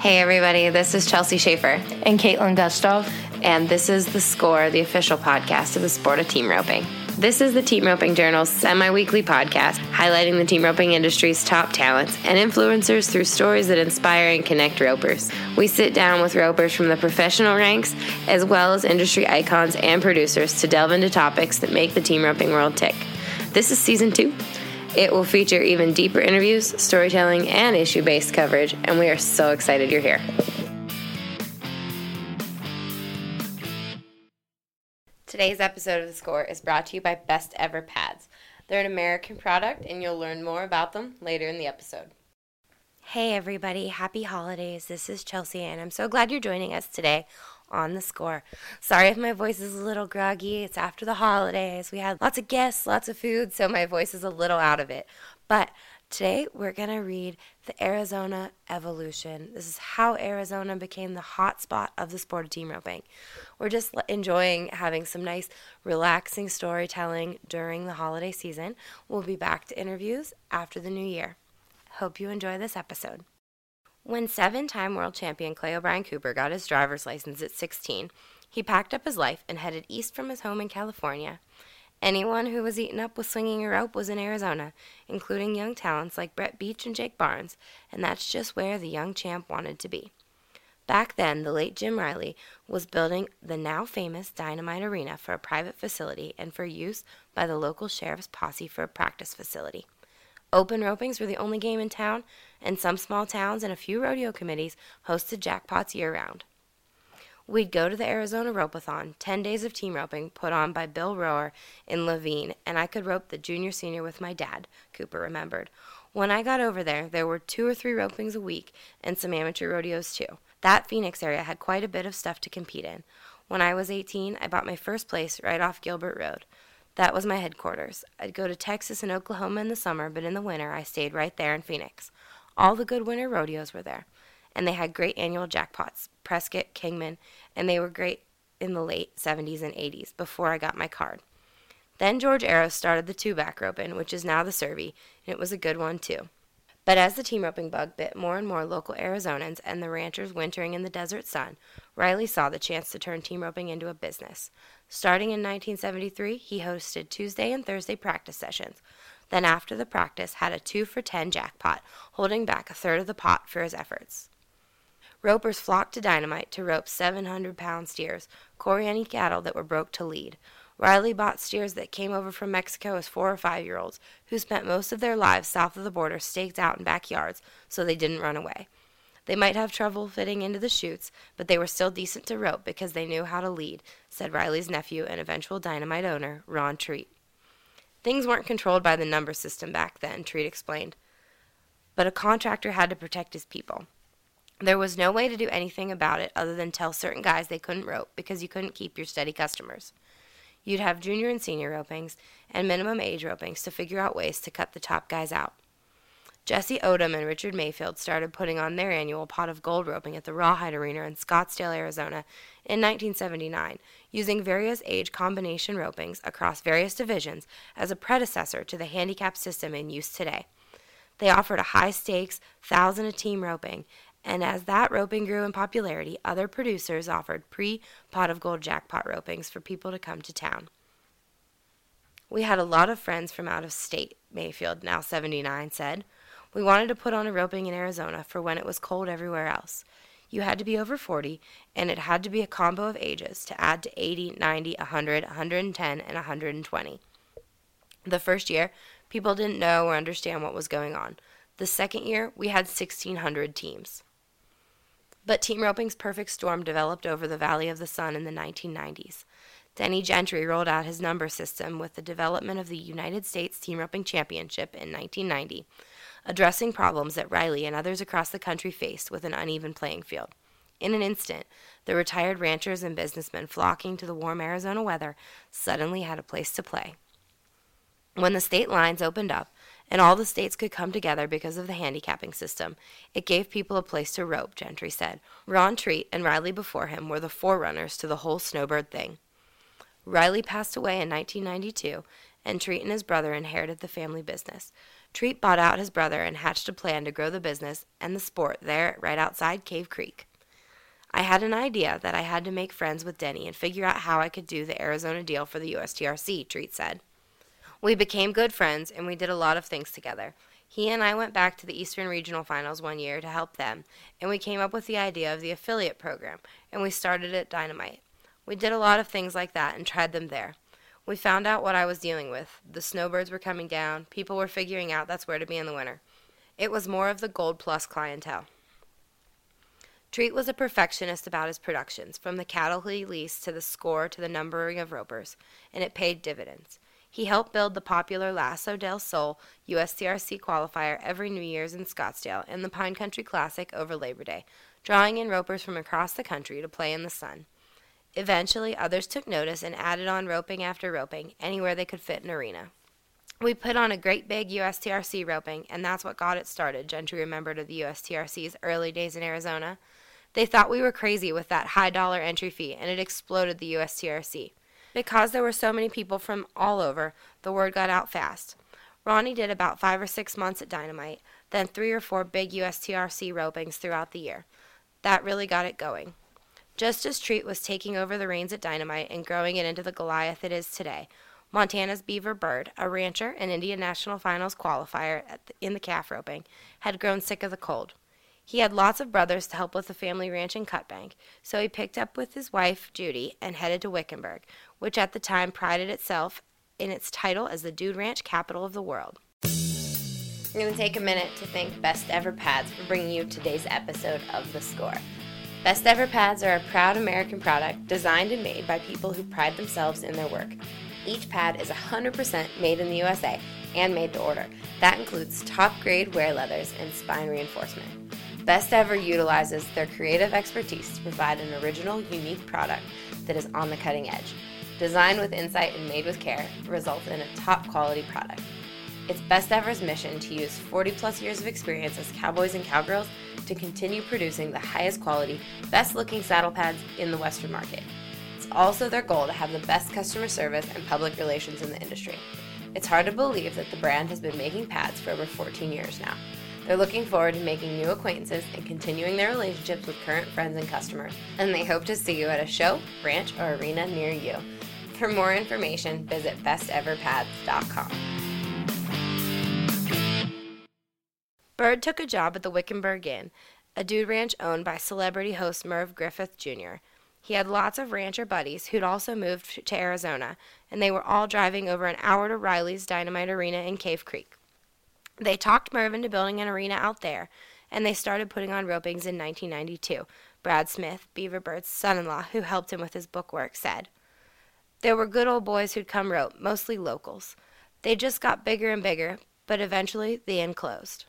Hey, everybody, this is Chelsea Schaefer. And Caitlin Gustov. And this is The Score, the official podcast of the sport of team roping. This is the Team Roping Journal's semi weekly podcast highlighting the team roping industry's top talents and influencers through stories that inspire and connect ropers. We sit down with ropers from the professional ranks as well as industry icons and producers to delve into topics that make the team roping world tick. This is season two. It will feature even deeper interviews, storytelling, and issue based coverage, and we are so excited you're here. Today's episode of The Score is brought to you by Best Ever Pads. They're an American product, and you'll learn more about them later in the episode. Hey, everybody. Happy holidays. This is Chelsea, and I'm so glad you're joining us today on the score. Sorry if my voice is a little groggy. It's after the holidays. We had lots of guests, lots of food, so my voice is a little out of it. But today we're going to read the Arizona evolution. This is how Arizona became the hot spot of the sport of team roping. We're just enjoying having some nice, relaxing storytelling during the holiday season. We'll be back to interviews after the new year. Hope you enjoy this episode. When seven time world champion Clay O'Brien Cooper got his driver's license at 16, he packed up his life and headed east from his home in California. Anyone who was eaten up with swinging a rope was in Arizona, including young talents like Brett Beach and Jake Barnes, and that's just where the young champ wanted to be. Back then, the late Jim Riley was building the now famous Dynamite Arena for a private facility and for use by the local sheriff's posse for a practice facility. Open ropings were the only game in town, and some small towns and a few rodeo committees hosted jackpots year round. We'd go to the Arizona Ropeathon, 10 days of team roping put on by Bill Rower in Laveen, and I could rope the junior senior with my dad, Cooper remembered. When I got over there, there were two or three ropings a week and some amateur rodeos too. That Phoenix area had quite a bit of stuff to compete in. When I was 18, I bought my first place right off Gilbert Road. That was my headquarters. I'd go to Texas and Oklahoma in the summer, but in the winter I stayed right there in Phoenix. All the good winter rodeos were there, and they had great annual jackpots Prescott, Kingman, and they were great in the late 70s and 80s before I got my card. Then George Arrow started the two back roping, which is now the Survey, and it was a good one too. But as the team roping bug bit more and more local Arizonans and the ranchers wintering in the desert sun, Riley saw the chance to turn team roping into a business. Starting in 1973, he hosted Tuesday and Thursday practice sessions. Then, after the practice, had a 2 for 10 jackpot, holding back a third of the pot for his efforts. Ropers flocked to Dynamite to rope 700 pound steers, Corriente cattle that were broke to lead. Riley bought steers that came over from Mexico as four or five year olds, who spent most of their lives south of the border staked out in backyards so they didn't run away. They might have trouble fitting into the chutes, but they were still decent to rope because they knew how to lead, said Riley's nephew and eventual dynamite owner, Ron Treat. Things weren't controlled by the number system back then, Treat explained. But a contractor had to protect his people. There was no way to do anything about it other than tell certain guys they couldn't rope because you couldn't keep your steady customers. You'd have junior and senior ropings and minimum age ropings to figure out ways to cut the top guys out. Jesse Odom and Richard Mayfield started putting on their annual pot of gold roping at the Rawhide Arena in Scottsdale, Arizona in 1979, using various age combination ropings across various divisions as a predecessor to the handicap system in use today. They offered a high stakes, thousand a team roping, and as that roping grew in popularity, other producers offered pre pot of gold jackpot ropings for people to come to town. We had a lot of friends from out of state, Mayfield, now 79, said. We wanted to put on a roping in Arizona for when it was cold everywhere else. You had to be over 40, and it had to be a combo of ages to add to 80, 90, 100, 110, and 120. The first year, people didn't know or understand what was going on. The second year, we had 1,600 teams. But team roping's perfect storm developed over the Valley of the Sun in the 1990s. Denny Gentry rolled out his number system with the development of the United States Team Roping Championship in 1990, addressing problems that Riley and others across the country faced with an uneven playing field. In an instant, the retired ranchers and businessmen flocking to the warm Arizona weather suddenly had a place to play. When the state lines opened up and all the states could come together because of the handicapping system, it gave people a place to rope, Gentry said. Ron Treat and Riley before him were the forerunners to the whole snowbird thing. Riley passed away in 1992, and Treat and his brother inherited the family business. Treat bought out his brother and hatched a plan to grow the business and the sport there right outside Cave Creek. I had an idea that I had to make friends with Denny and figure out how I could do the Arizona deal for the USTRC, Treat said. We became good friends and we did a lot of things together. He and I went back to the Eastern Regional Finals one year to help them, and we came up with the idea of the affiliate program, and we started at Dynamite. We did a lot of things like that and tried them there. We found out what I was dealing with. The snowbirds were coming down, people were figuring out that's where to be in the winter. It was more of the Gold Plus clientele. Treat was a perfectionist about his productions, from the cattle he leased to the score to the numbering of ropers, and it paid dividends. He helped build the popular Lasso del Sol USTRC qualifier every New Year's in Scottsdale and the Pine Country Classic over Labor Day, drawing in ropers from across the country to play in the sun. Eventually, others took notice and added on roping after roping, anywhere they could fit an arena. We put on a great big USTRC roping, and that's what got it started, Gentry remembered of the USTRC's early days in Arizona. They thought we were crazy with that high dollar entry fee, and it exploded the USTRC. Because there were so many people from all over, the word got out fast. Ronnie did about five or six months at Dynamite, then three or four big USTRC ropings throughout the year. That really got it going. Just as Treat was taking over the reins at Dynamite and growing it into the Goliath it is today, Montana's Beaver Bird, a rancher and Indian National Finals qualifier the, in the calf roping, had grown sick of the cold. He had lots of brothers to help with the family ranch in Cut Bank, so he picked up with his wife, Judy, and headed to Wickenburg, which at the time prided itself in its title as the dude ranch capital of the world. I'm going to take a minute to thank Best Ever Pads for bringing you today's episode of The Score. Best Ever Pads are a proud American product designed and made by people who pride themselves in their work. Each pad is 100% made in the USA and made to order. That includes top grade wear leathers and spine reinforcement. Best Ever utilizes their creative expertise to provide an original, unique product that is on the cutting edge. Designed with insight and made with care, results in a top quality product. It's Best Ever's mission to use 40 plus years of experience as cowboys and cowgirls to continue producing the highest quality, best looking saddle pads in the Western market. It's also their goal to have the best customer service and public relations in the industry. It's hard to believe that the brand has been making pads for over 14 years now. They're looking forward to making new acquaintances and continuing their relationships with current friends and customers, and they hope to see you at a show, ranch, or arena near you. For more information, visit besteverpads.com. Bird took a job at the Wickenburg Inn, a dude ranch owned by celebrity host Merv Griffin Jr. He had lots of rancher buddies who'd also moved to Arizona, and they were all driving over an hour to Riley's Dynamite Arena in Cave Creek. They talked Merv into building an arena out there, and they started putting on ropings in 1992. Brad Smith, Beaver Bird's son in law, who helped him with his bookwork, said. There were good old boys who'd come rope, mostly locals. They just got bigger and bigger, but eventually the inn closed.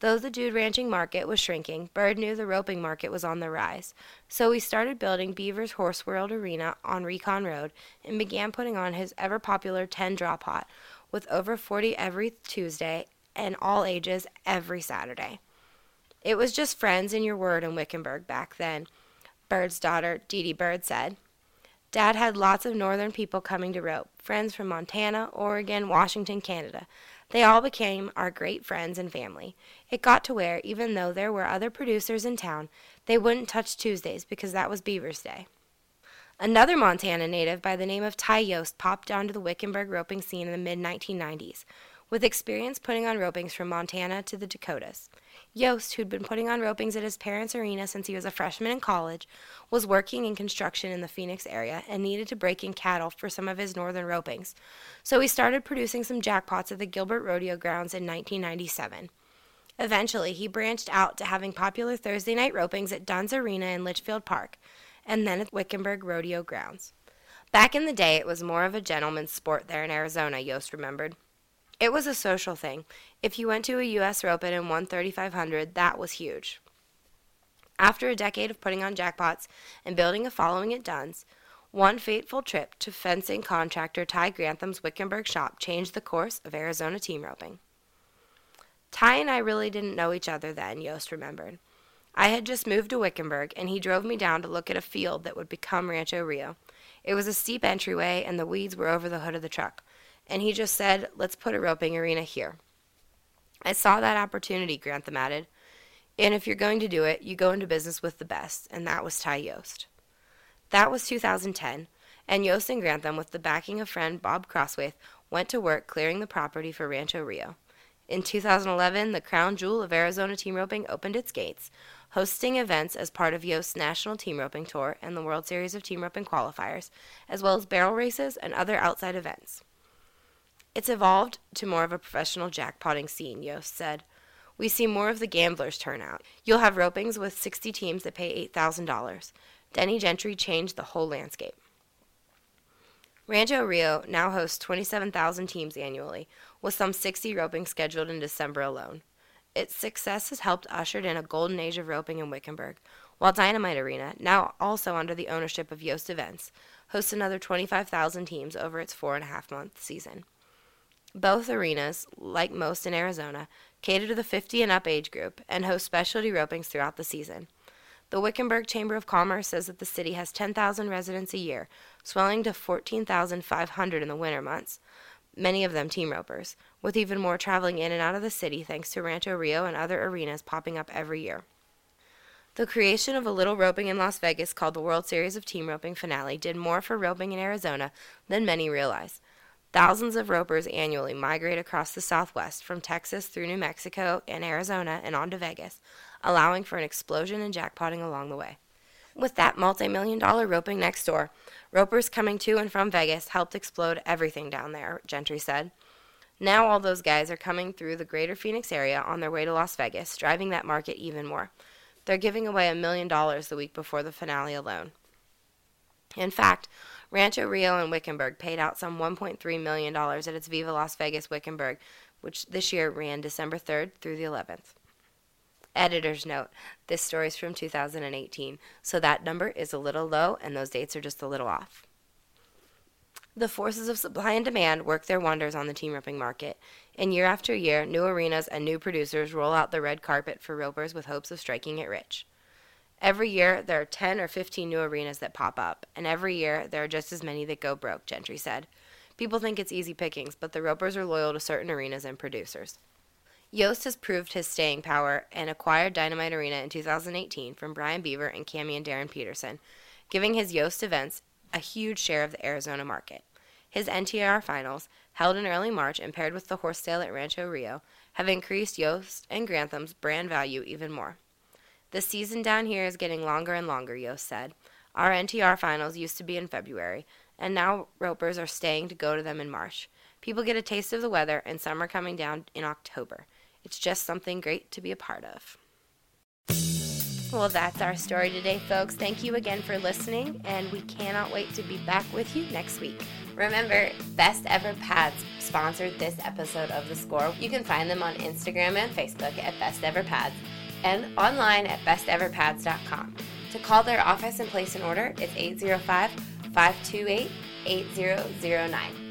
Though the dude ranching market was shrinking, Bird knew the roping market was on the rise. So he started building Beaver's Horse World Arena on Recon Road and began putting on his ever popular 10 draw pot, with over 40 every Tuesday and all ages every Saturday. It was just friends and your word in Wickenburg back then, Bird's daughter, Dee Dee Bird, said. Dad had lots of northern people coming to rope, friends from Montana, Oregon, Washington, Canada. They all became our great friends and family. It got to where, even though there were other producers in town, they wouldn't touch Tuesdays because that was Beaver's Day. Another Montana native by the name of Ty Yost popped onto the Wickenburg roping scene in the mid 1990s, with experience putting on ropings from Montana to the Dakotas. Yost, who'd been putting on ropings at his parents' arena since he was a freshman in college, was working in construction in the Phoenix area and needed to break in cattle for some of his northern ropings. So he started producing some jackpots at the Gilbert Rodeo Grounds in 1997. Eventually, he branched out to having popular Thursday night ropings at Dunn's Arena in Litchfield Park and then at Wickenburg Rodeo Grounds. Back in the day, it was more of a gentleman's sport there in Arizona, Yost remembered. It was a social thing. If you went to a U.S. Open and won 3500 that was huge. After a decade of putting on jackpots and building a following at Dunn's, one fateful trip to fencing contractor Ty Grantham's Wickenburg shop changed the course of Arizona team roping. Ty and I really didn't know each other then, Yost remembered. I had just moved to Wickenburg, and he drove me down to look at a field that would become Rancho Rio. It was a steep entryway, and the weeds were over the hood of the truck. And he just said, Let's put a roping arena here. I saw that opportunity, Grantham added. And if you're going to do it, you go into business with the best, and that was Ty Yost. That was 2010, and Yost and Grantham, with the backing of friend Bob Crosthwaite, went to work clearing the property for Rancho Rio. In 2011, the crown jewel of Arizona team roping opened its gates, hosting events as part of Yost's National Team Roping Tour and the World Series of Team Roping qualifiers, as well as barrel races and other outside events. It's evolved to more of a professional jackpotting scene, Yost said. We see more of the gamblers turn out. You'll have ropings with 60 teams that pay $8,000. Denny Gentry changed the whole landscape. Rancho Rio now hosts 27,000 teams annually, with some 60 roping scheduled in December alone. Its success has helped ushered in a golden age of roping in Wickenburg, while Dynamite Arena, now also under the ownership of Yost Events, hosts another 25,000 teams over its four and a half month season. Both arenas, like most in Arizona, cater to the 50 and up age group and host specialty ropings throughout the season. The Wickenburg Chamber of Commerce says that the city has 10,000 residents a year, swelling to 14,500 in the winter months, many of them team ropers, with even more traveling in and out of the city thanks to Rancho Rio and other arenas popping up every year. The creation of a little roping in Las Vegas called the World Series of Team Roping Finale did more for roping in Arizona than many realize. Thousands of ropers annually migrate across the Southwest from Texas through New Mexico and Arizona and on to Vegas, allowing for an explosion in jackpotting along the way. With that multi million dollar roping next door, ropers coming to and from Vegas helped explode everything down there, Gentry said. Now all those guys are coming through the greater Phoenix area on their way to Las Vegas, driving that market even more. They're giving away a million dollars the week before the finale alone. In fact, Rancho Rio and Wickenburg paid out some $1.3 million at its Viva Las Vegas Wickenburg, which this year ran December 3rd through the 11th. Editor's note this story is from 2018, so that number is a little low and those dates are just a little off. The forces of supply and demand work their wonders on the team roping market, and year after year, new arenas and new producers roll out the red carpet for ropers with hopes of striking it rich. Every year, there are 10 or 15 new arenas that pop up, and every year, there are just as many that go broke, Gentry said. People think it's easy pickings, but the ropers are loyal to certain arenas and producers. Yost has proved his staying power and acquired Dynamite Arena in 2018 from Brian Beaver and Cami and Darren Peterson, giving his Yost events a huge share of the Arizona market. His NTR finals, held in early March and paired with the horse sale at Rancho Rio, have increased Yost and Grantham's brand value even more. The season down here is getting longer and longer, Yost said. Our NTR finals used to be in February, and now ropers are staying to go to them in March. People get a taste of the weather, and some are coming down in October. It's just something great to be a part of. Well, that's our story today, folks. Thank you again for listening, and we cannot wait to be back with you next week. Remember, Best Ever Pads sponsored this episode of The Score. You can find them on Instagram and Facebook at Best Ever Pads and online at besteverpads.com. To call their office and place an order, it's 805 528 8009.